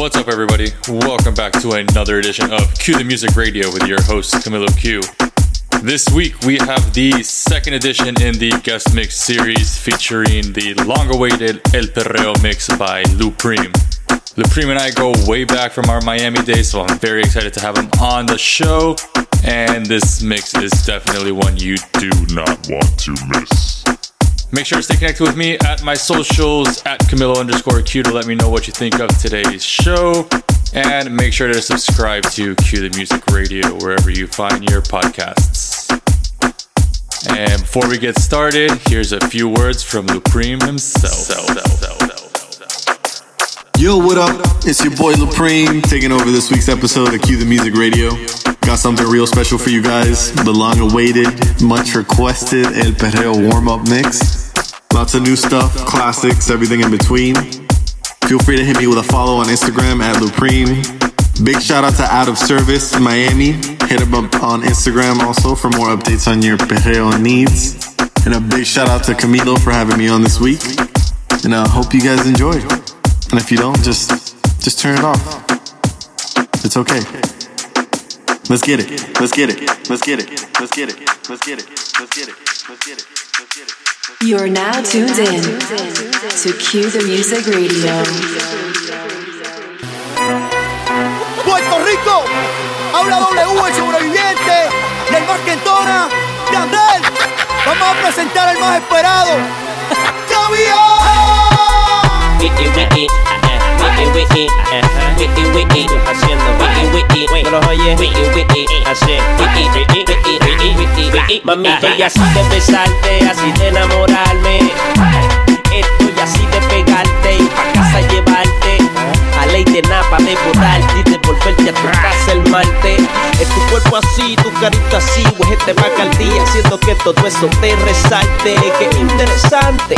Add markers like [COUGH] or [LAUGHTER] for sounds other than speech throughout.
What's up, everybody? Welcome back to another edition of Q the Music Radio with your host, Camilo Q. This week we have the second edition in the guest mix series featuring the long awaited El Perreo mix by Lupreme. Lupreme and I go way back from our Miami days, so I'm very excited to have him on the show. And this mix is definitely one you do not want to miss. Make sure to stay connected with me at my socials at Camilo underscore Q to let me know what you think of today's show. And make sure to subscribe to Q the Music Radio wherever you find your podcasts. And before we get started, here's a few words from Lupreme himself. Yo, what up? It's your boy Lupreme taking over this week's episode of Cue the Music Radio. Got something real special for you guys. The long awaited, much requested El Perreo warm up mix. Lots of new stuff, classics, everything in between. Feel free to hit me with a follow on Instagram at Lupreme. Big shout out to Out of Service Miami. Hit him up on Instagram also for more updates on your Perreo needs. And a big shout out to Camilo for having me on this week. And I hope you guys enjoy. And if you don't, just just turn it off. It's okay. Let's get it. Let's get it. Let's get it. Let's get it. Let's get it. Let's get it. Let's get it. Let's get it. You are now tuned in to Cue the Music Radio. Puerto Rico, habla W el sobreviviente y el Marquentona de Andel. Vamos a presentar al más esperado. [LAUGHS] Wiki wiki, wiki wiki, wiki wiki, haciendo wiki wiki, ¿no los oyes? Wiki wiki, hace wiki wiki, wiki wiki, wiki. Mami, estoy así de besarte, así de enamorarme. Estoy así de pegarte y pa' casa llevarte. A ley de napa, devorarte y devolverte a tu casa el malte. Es tu cuerpo así, tu carita así, va al día, haciendo que todo eso te resalte. Qué interesante.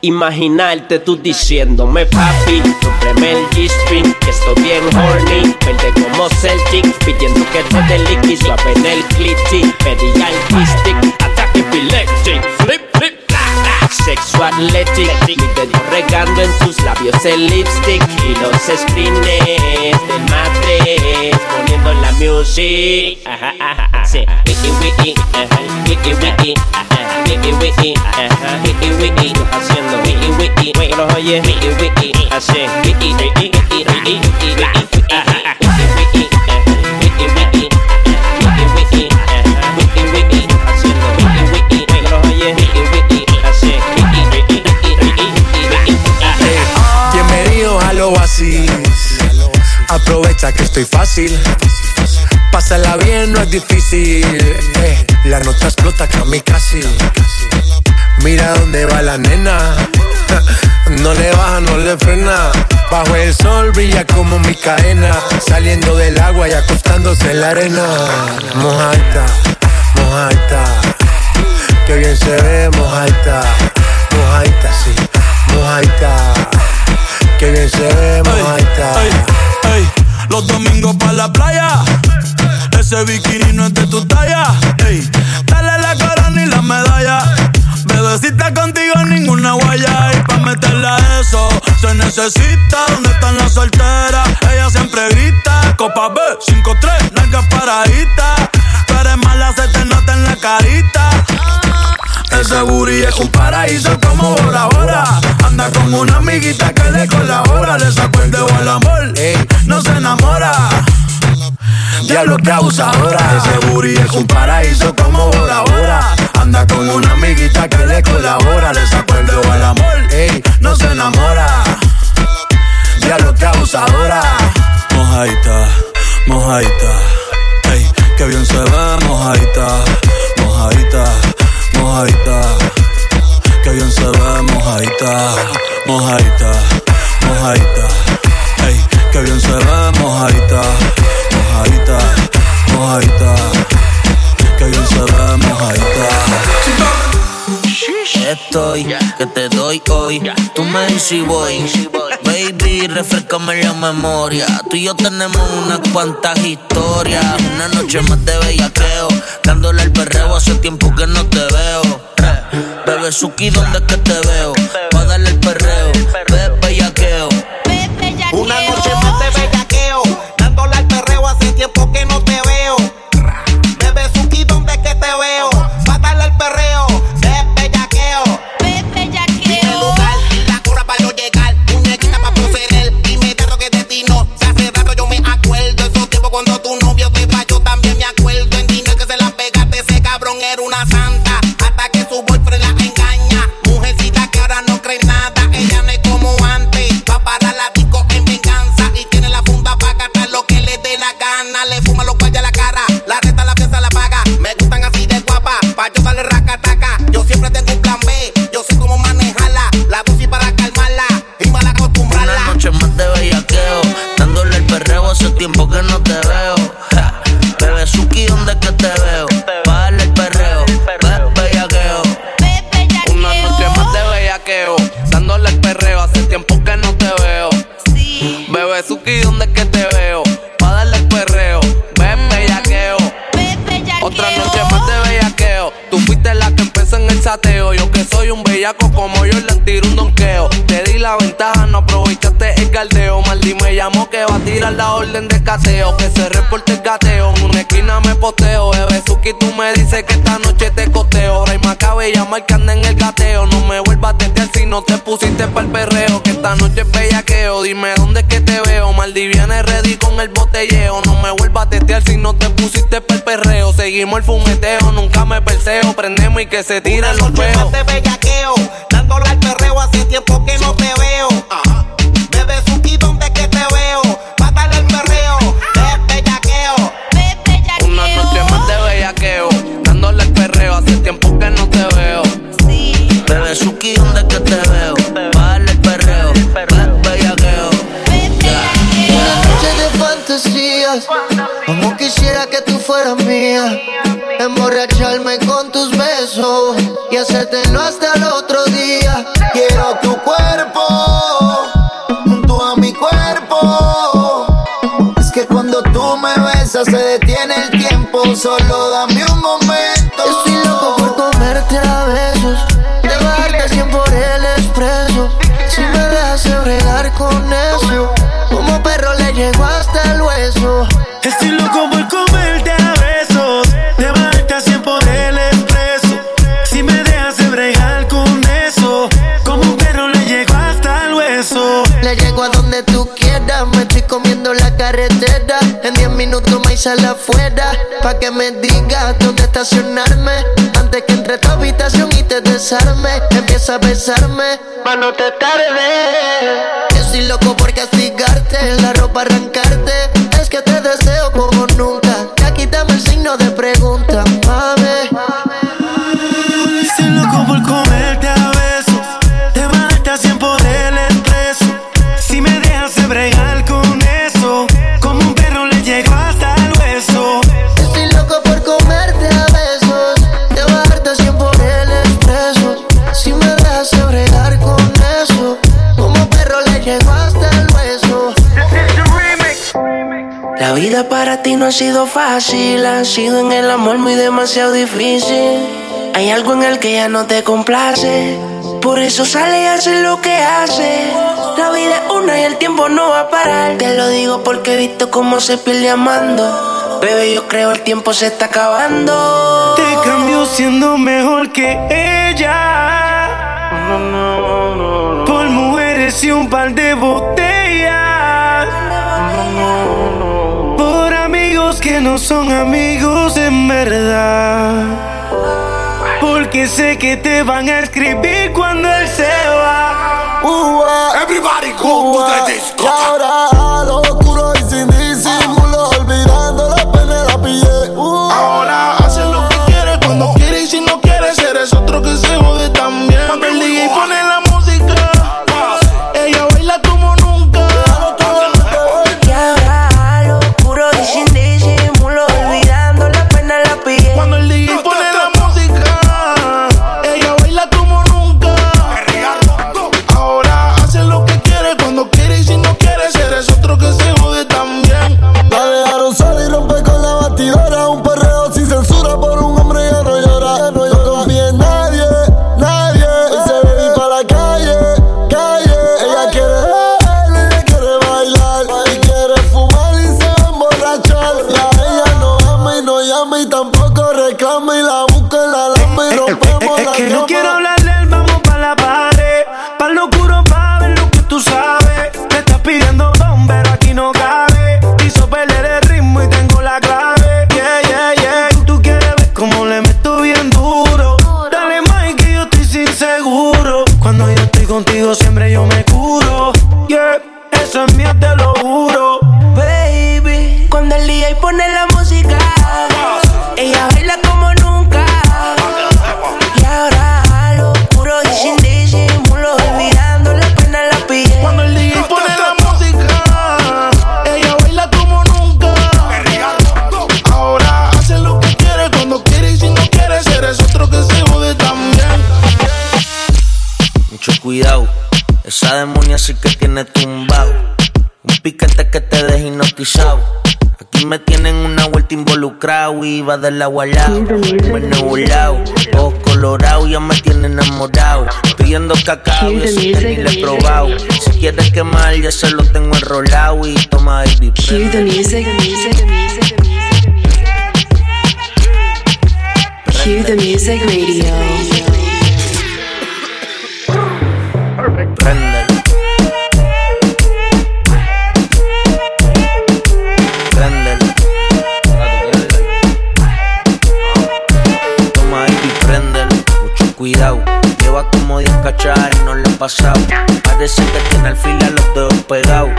Imaginarte tú diciéndome papi, cómprame el G-String Que estoy bien horny, verde como Celtic Pidiendo que te dé liqui suave en el clitty. Pedí al stick, ataque epileptic Sexo athletic, dedo regando en tus labios el lipstick Y los screens del matres Poniendo la music. Ajá, ajá, ajá. Sí, wiki wiki, ajá, wiki wiki, ajá. Wiki wiki, ajá, wiki wiki Haciendo wiki wiki, wiki los oye. Wiki wiki, así Wiki wiki, wiki, wiki, wiki, wiki Ajá, wiki wiki, Que estoy fácil. Pásala bien, no es difícil. Eh, la nota explota casi. Mira dónde va la nena. No le baja, no le frena. Bajo el sol brilla como mi cadena. Saliendo del agua y acostándose en la arena. Mojaita, mojaita. Que bien se ve, mojaita. Mojaita, sí, mojaita. Ese bikini no es de tu talla. Ey, dale la corona y la medalla. Bebecita contigo ninguna guaya. Y pa' meterle a eso se necesita. ¿Dónde están las solteras? Ella siempre grita. Copa B, 5-3, nalgas paraditas. Tú eres mala, se te nota en la carita. Ese booty es un paraíso como Bora Bora. Anda con una amiguita que le colabora. Le sacó el dedo al amor, no se enamora. Diablo que abusadora. Ese booty es un paraíso como Bora Bora. Anda con una amiguita que le colabora. Le sacó el dedo al amor, ey, no se enamora. Diablo que abusadora. Mojaita, mojaita. Ey, que bien se ve, mojaita, mojaita, mojaita. Que bien se ve, mojaita, mojaita, mojaita. Ey, que bien se ve, mojaita, mojaita, mojaita. Que bien se ve, mojaita. Estoy, que te doy hoy. Tú me dices voy. Baby, refrescame la memoria. Tú y yo tenemos unas cuantas historias. Una noche más de bellaqueo. Dándole el perreo, hace tiempo que no te veo. Bebe Suki, ¿dónde es que te veo? Pa' darle el perreo. Llamó que va a tirar la orden de cateo. Que se reporte el gateo. En una esquina me posteo. Bebe Suki, tú me dices que esta noche te costeo. Ray Macabe llama que anda en el gateo. No me vuelvas a tener si no te pusiste pa'l perreo. Que esta noche es bellaqueo. Dime dónde es que te veo. Maldi viene ready con el botelleo. No me vuelvas a testear si no te pusiste pa'l perreo. Seguimos el fumeteo, nunca me perseo. Prendemos y que se tiren los peos. bellaqueo, dándole al perreo hace tiempo que no te veo. Bebe Emborracharme con tus besos y hacértelo hasta el otro día. Quiero tu cuerpo junto a mi cuerpo. Es que cuando tú me besas se detiene el tiempo. Solo dame hice afuera, pa' que me digas dónde estacionarme. Antes que entre tu habitación y te desarme, empieza a besarme, pa' no te tarde. Estoy loco por castigarte, la ropa arrancarte. Es que te deseo como nunca. Ya quítame el signo de pregunta, ha sido fácil, ha sido en el amor muy demasiado difícil. Hay algo en el que ya no te complace, por eso sale y hace lo que hace. La vida es una y el tiempo no va a parar. Te lo digo porque he visto cómo se pierde amando. Bebé, yo creo el tiempo se está acabando. Te cambio siendo mejor que ella. Por mujeres y un par de botellas. Amigos que no son amigos en verdad. Porque sé que te van a escribir cuando él se va. Everybody go to the disco. Eso es mío, te lo juro. Baby, cuando el DJ pone la música, ella baila como nunca. Y ahora lo oscuro y sin disimulo, olvidando la pena la piel. Cuando el DJ pone la música, ella baila como nunca. Ahora hace lo que quiere cuando quiere y si no quieres eres otro que se jode también. Mucho cuidado, esa demonia sí que tiene tumbado. Piquete que te deja hipnotizado. Aquí me tienen una vuelta involucrado y va del agua al lado. Me nebulado, ojos colorados, ya me tienen enamorado. Pidiendo cacao y eso que ni le he probado. Si quieres quemar, ya se lo tengo enrolado y toma baby. Cue the music. Cue the music radio. Préndelo. Cuidado. Lleva como 10 cachadas y no le ha pasado. Parece que tiene al fila los dedos pegados.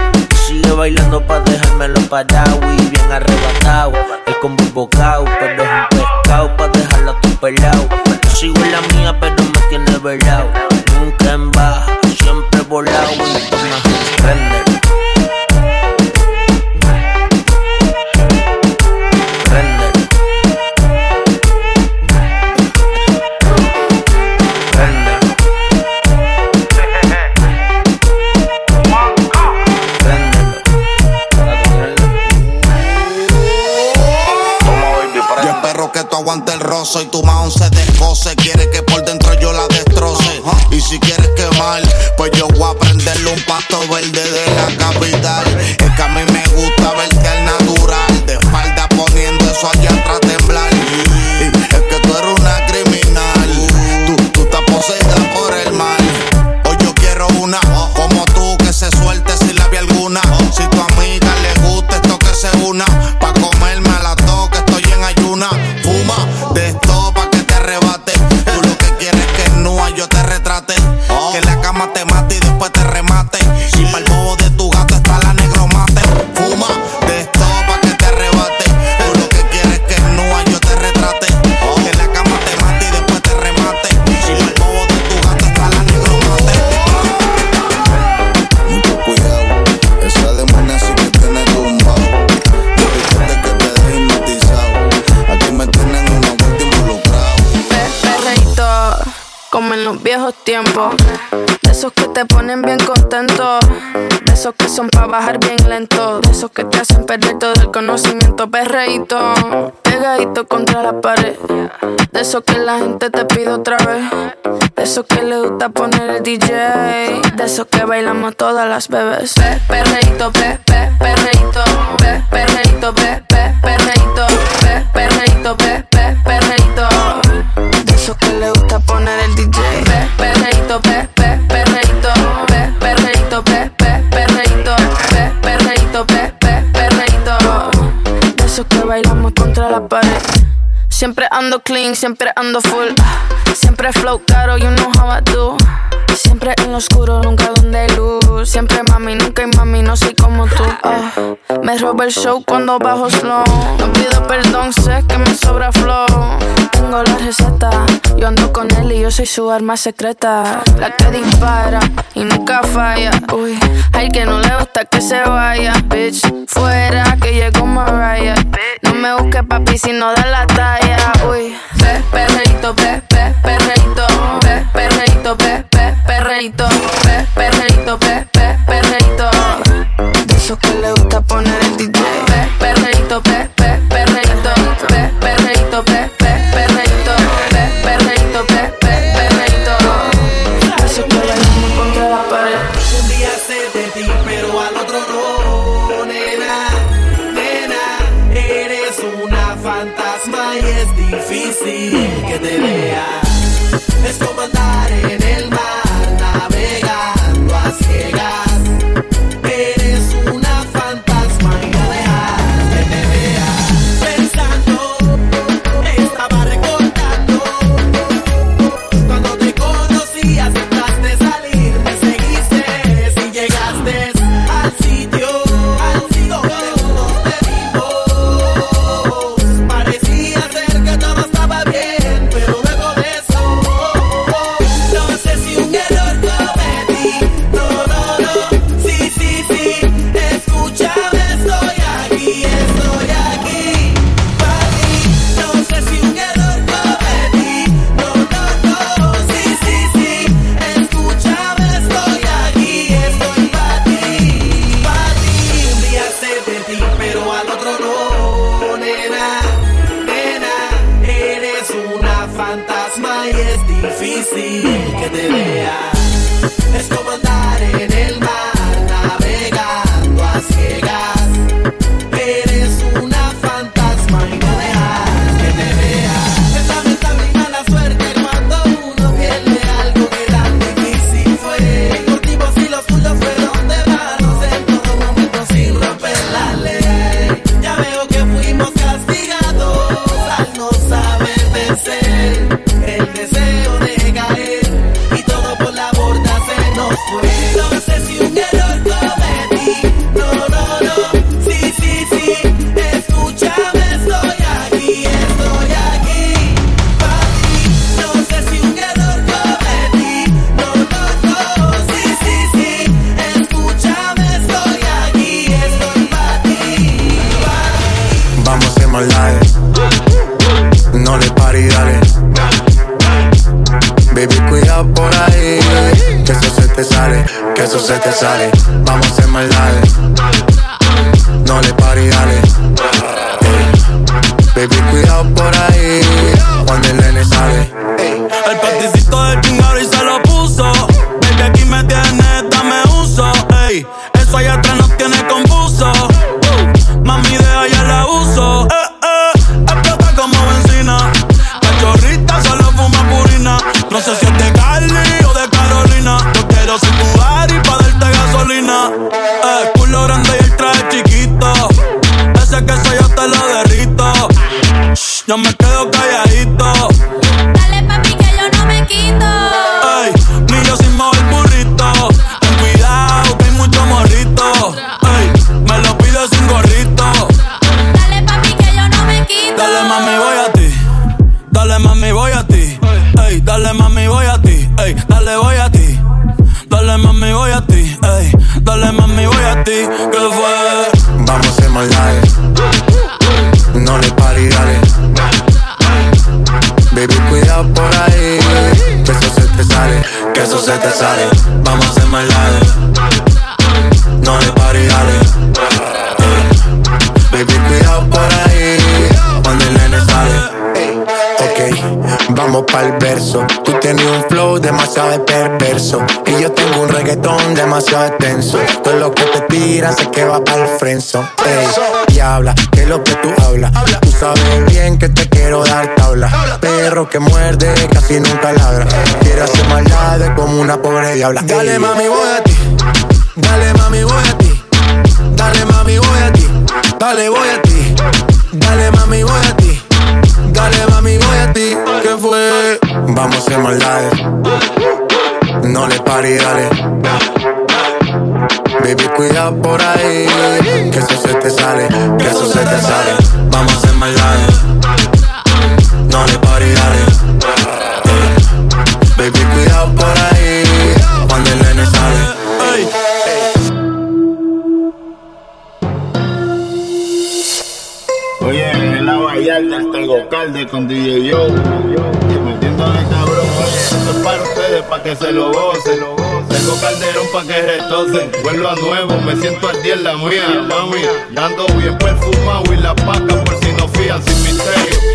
Sigue bailando pa' dejármelo parado y bien arrebatado. El combo bocado, pero es un pescado pa' dejarlo todo pelado. Sigo en la mía, pero me tiene velado. Nunca en baja, siempre volado y toma, préndelo. Rozo y tu mahón se descoce. Quiere que por dentro yo la destroce. Y si quieres quemar, pues yo voy a prenderle un pasto verde de la capital. De esos que la gente te pide otra vez. De esos que le gusta poner el DJ. De esos que bailamos todas las bebés. Pe, perreíto, pe, pe, perreíto. Pe, perreíto, pe, pe, perreíto. Pe, perreíto, pe, pe, perreíto. De esos que le gusta poner el DJ. Pe, perreíto, pe, pe, perreíto. Pe, perreíto, pe, pe, perreíto. Pe, perreíto, pe, pe, perreíto. De esos que bailamos contra la pared. Siempre ando clean, siempre ando full. Siempre flow caro, you know how I do. Siempre en lo oscuro, nunca donde hay luz. Siempre mami, nunca hay mami, no soy como tú. Ah, me roba el show cuando bajo slow. No pido perdón, sé que me sobra flow. Tengo la receta, yo ando con él y yo soy su arma secreta. La que dispara y nunca falla. Uy, al que no le gusta que se vaya, bitch. Fuera que llegó Mariah. No me busques papi si no da la talla. Uy, pe, perreíto, pe, pe, perreíto, pe, perreíto, pe, pe, perreíto, pe, perreíto, pe, pe, perreíto. De esos que le gusta poner el DJ. Pe, perreíto, pe, de perverso. Y yo tengo un reggaetón demasiado extenso. Todo lo que te tiras es que va para el frenzo. Ey, habla, que es lo que tú hablas. Tú sabes bien que te quiero dar tabla. Perro que muerde casi nunca ladra. Quiero hacer maldades como una pobre diabla. Dale mami, voy a ti. Dale mami, voy a ti. Dale mami, voy a ti. Dale, voy a ti. Dale mami, voy a ti. Dale mami, voy a ti. ¿Qué fue? Vamos a hacer maldades. No le pari, dale. Baby, cuidado por ahí. Que eso se te sale, que eso se te sale. Vamos a hacer maldades. No le pari, dale. Eh, baby, cuidado por ahí. Cuando el nene sale. Oye, en la vallarta está el Gocalde con DJ Yo. Es para ustedes, para que se lo gocen. Tengo calderón para que retocen. Vuelvo a nuevo, me siento al día en la mía, mami. Ando bien perfumado y la paca por si no fían sin misterio.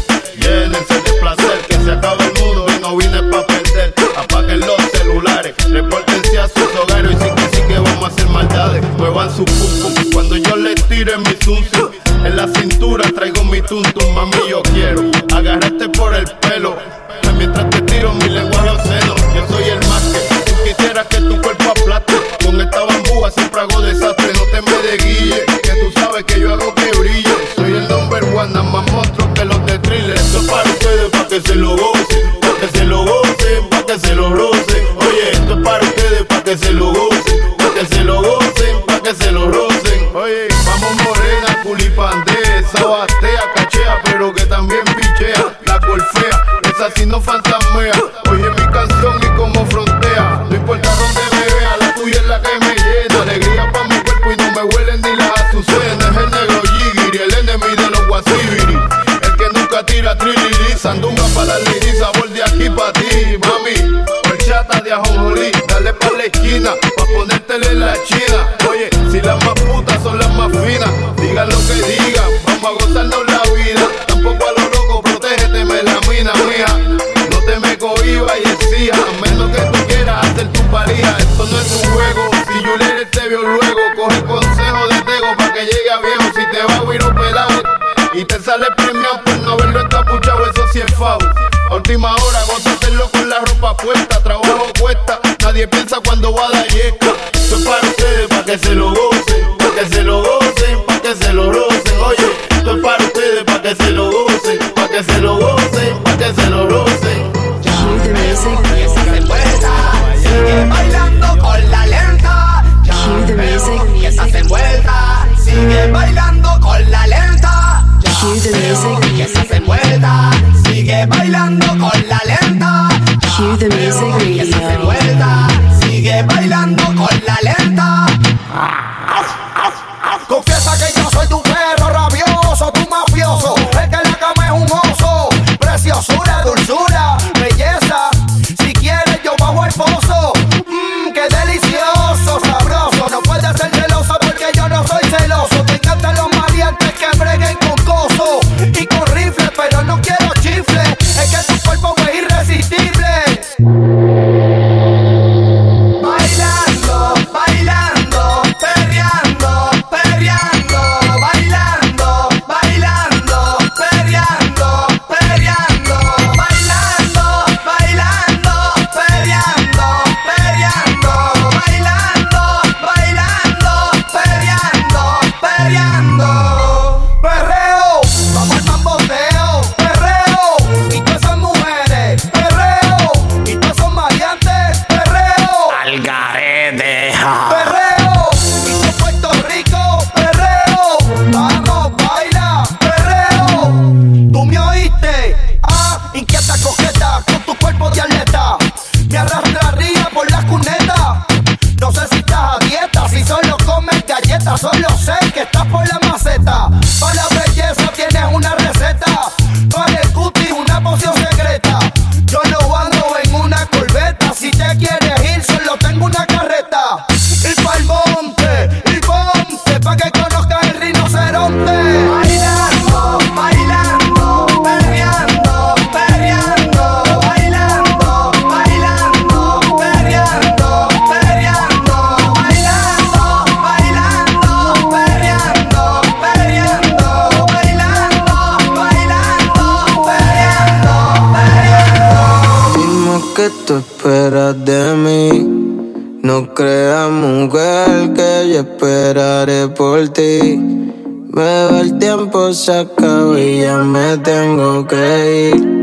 Se acaba y ya me tengo que ir.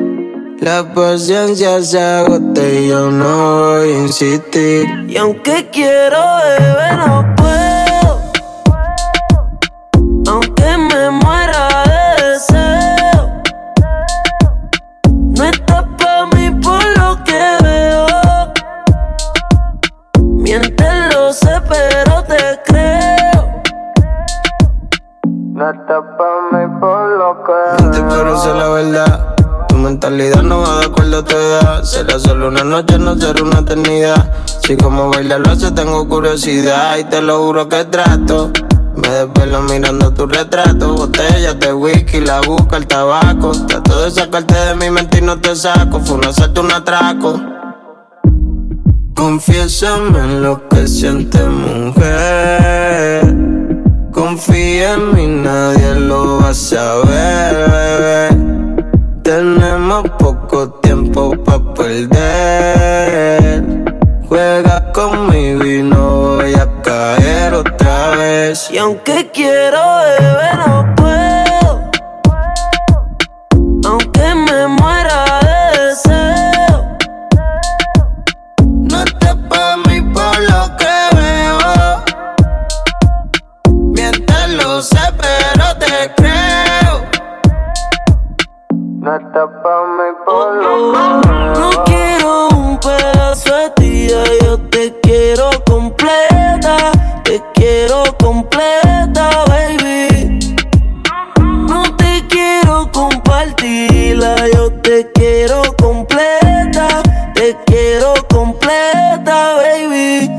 La paciencia se agota y yo no voy a insistir. Y aunque quiero beber, no No estás pa' mí por lo que te quiero ser la verdad. Tu mentalidad no va de acuerdo a tu edad. Será solo una noche, no será una eternidad. Si como baila lo hace, tengo curiosidad. Y te lo juro que trato. Me desvelo mirando tu retrato. Botellas de whisky, la busca el tabaco. Trato de sacarte de mi mente y no te saco. Fue un asalto, un atraco. Confiésame en lo que sientes, mujer. Confía en mí, nadie lo va a saber, bebé. Tenemos poco tiempo para perder. Juega conmigo y no voy a caer otra vez. Y aunque quiero te quiero completa. Te quiero completa, baby. No te quiero compartirla, yo te quiero completa. Te quiero completa, baby.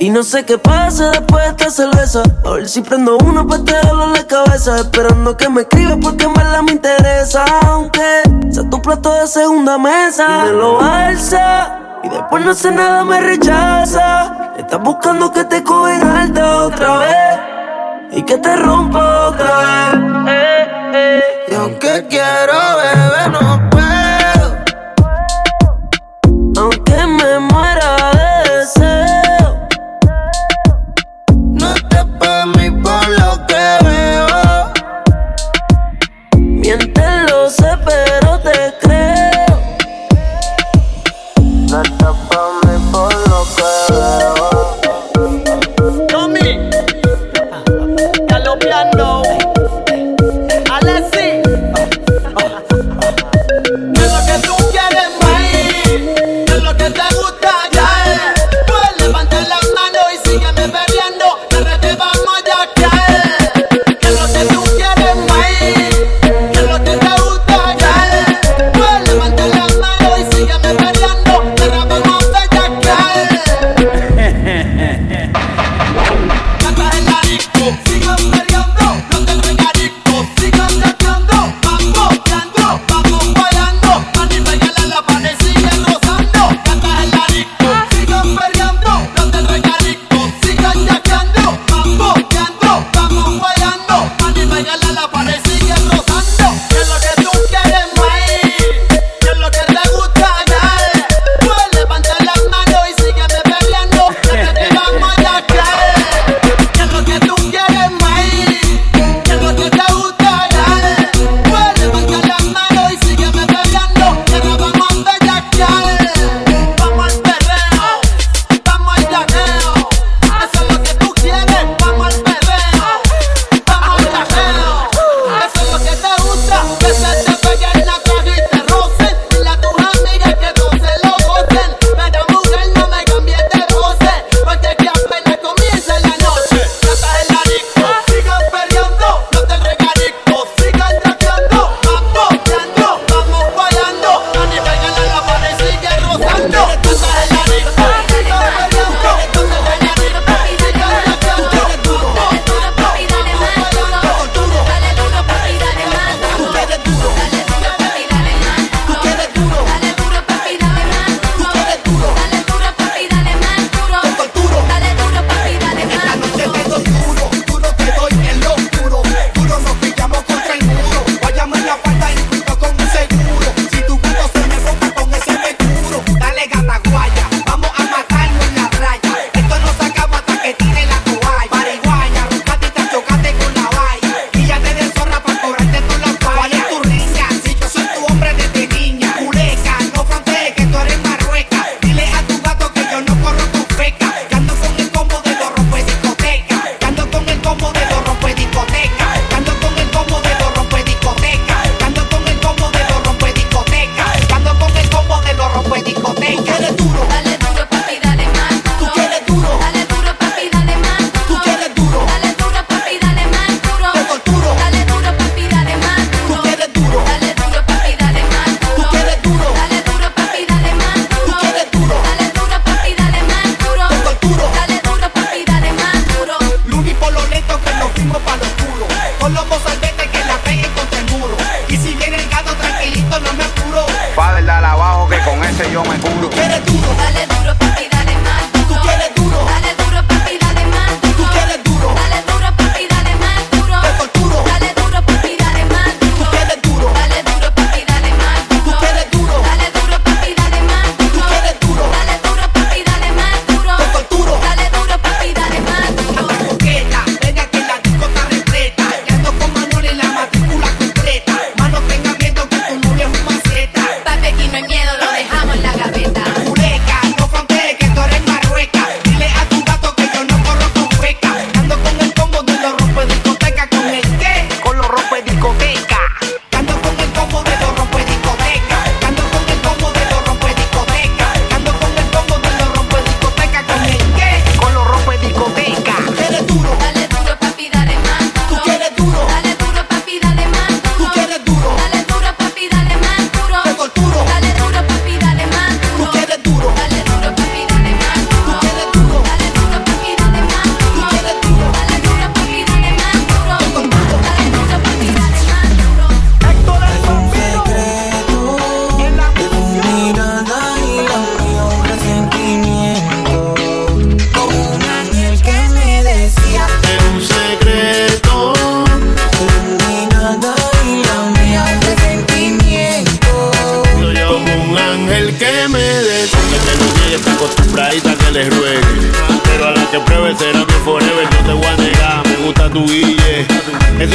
Y no sé qué pasa después de esta cerveza. A ver si prendo uno para te la cabeza. Esperando que me escribas porque en verdad me interesa. Aunque sea tu plato de segunda mesa. Y me lo alza. Y después no hace nada, me rechaza. Estás buscando que te cogen alta otra vez. Y que te rompa otra vez. Y aunque quiero beber,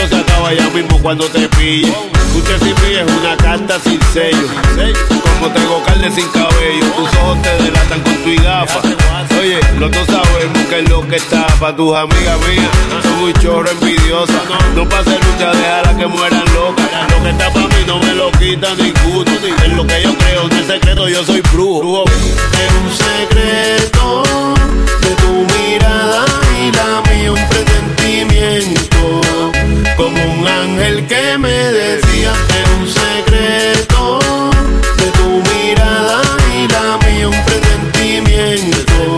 se acaba ya mismo cuando te pille. Usted sin mí es una carta sin sello. Como tengo carne sin cabello, tus ojos te delatan con tu gafa. Oye, los dos sabemos que es lo que está para tus amigas mías. Son un chorro envidiosa. No pase lucha, déjala que mueran locas. Lo que está para mí no me lo quita ninguno. Es lo que yo creo, es secreto, yo soy brujo. Es un secreto de tu mirada y la mía, un presentimiento. Como un ángel que me decía, es un secreto de tu mirada y la mía, un presentimiento.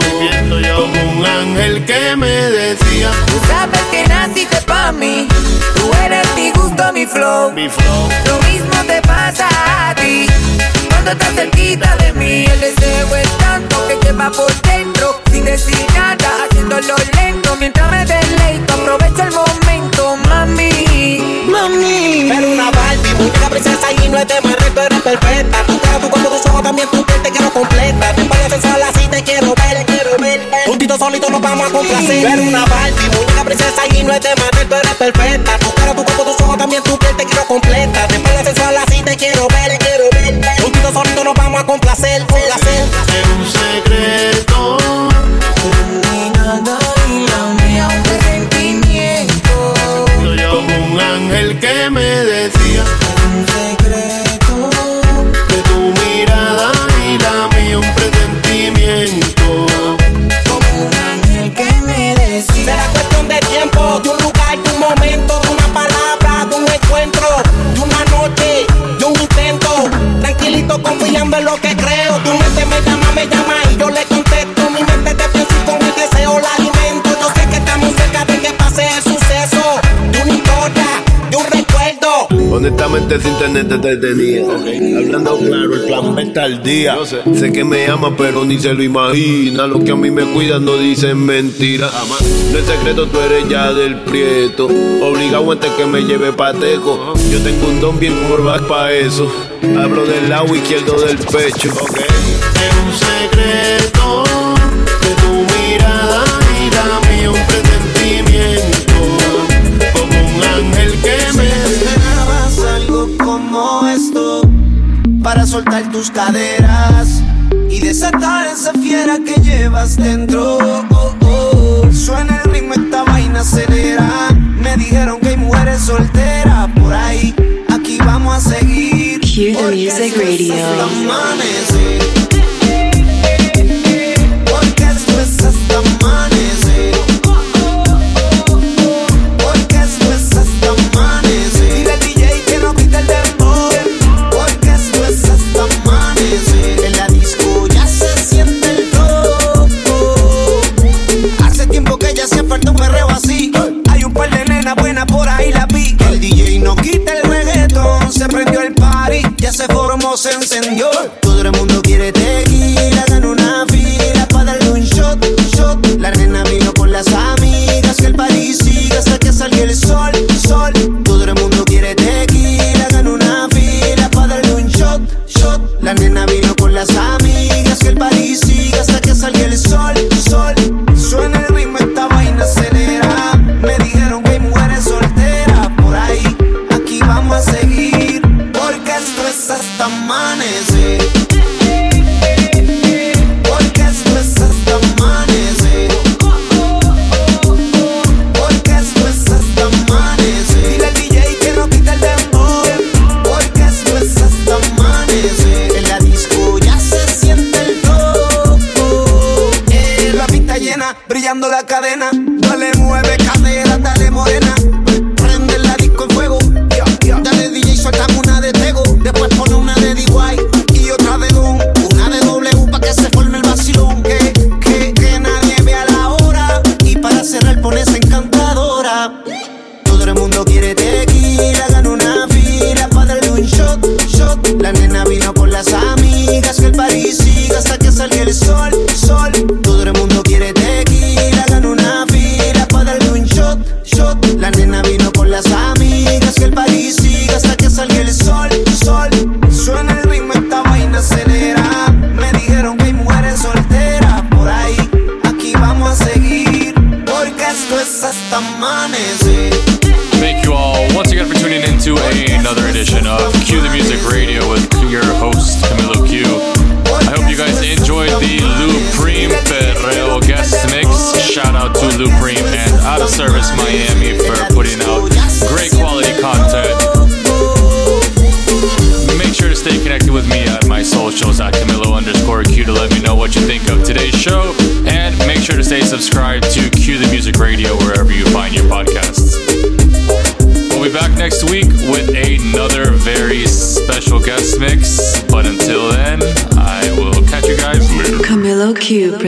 Como un ángel que me decía, Tú sabes que naciste pa' mí. Tú eres mi gusto, mi flow. mi flow. Lo mismo te pasa a ti. Cuando estás cerquita de mí, el deseo es tanto que lleva por dentro. Sin decir nada, haciéndolo lento. Mientras me deleito, aprovecho el momento. Pero una Barbie, muñeca princesa y no es de tú eres perfecta. Tu cara, tu cuerpo, tus ojos, también tu piel te quiero completa. Te pones sensual así, te quiero ver, quiero ver. Juntito solito nos vamos a complacer. Pero una Barbie, muñeca princesa y no es de tú eres perfecta. Tu cara, tu cuerpo, tus ojos, también tu piel te quiero completa. Te pones sensual así, te quiero ver, quiero ver. Juntito solito nos vamos a complacer, complacer. Es un secreto. Honestamente sin tenerte te tenía Hablando claro, el plan B está al día. Sé. que me ama pero ni se lo imagina. Los que a mí me cuidan no dicen mentiras No es secreto, tú eres ya del prieto. Obligado antes que me lleve pateco Yo tengo un don bien curvas pa' eso. Hablo del lado izquierdo del pecho. Es un secreto soltar tus caderas y desatar esa fiera que llevas dentro. Oh, oh. Suena el ritmo, esta vaina acelera. Me dijeron que hay mujeres solteras por ahí. Aquí vamos a seguir. Cue the Music Radio.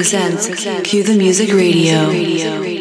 Presents Q the Music Radio.